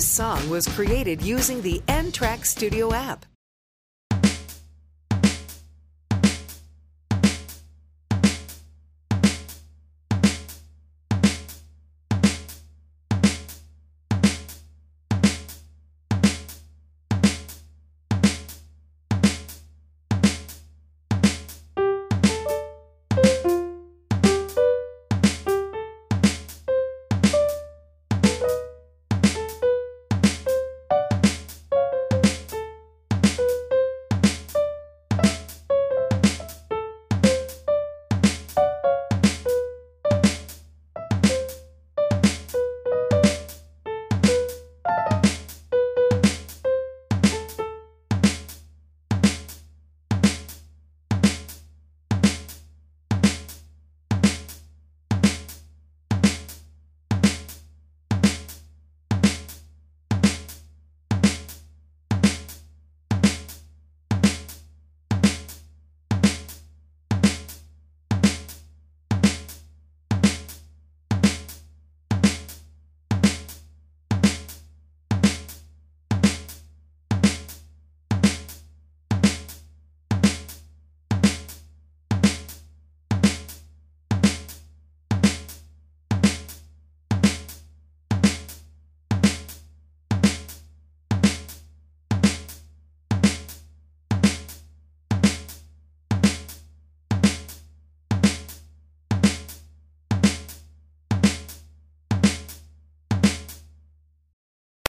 This song was created using the N Track Studio app.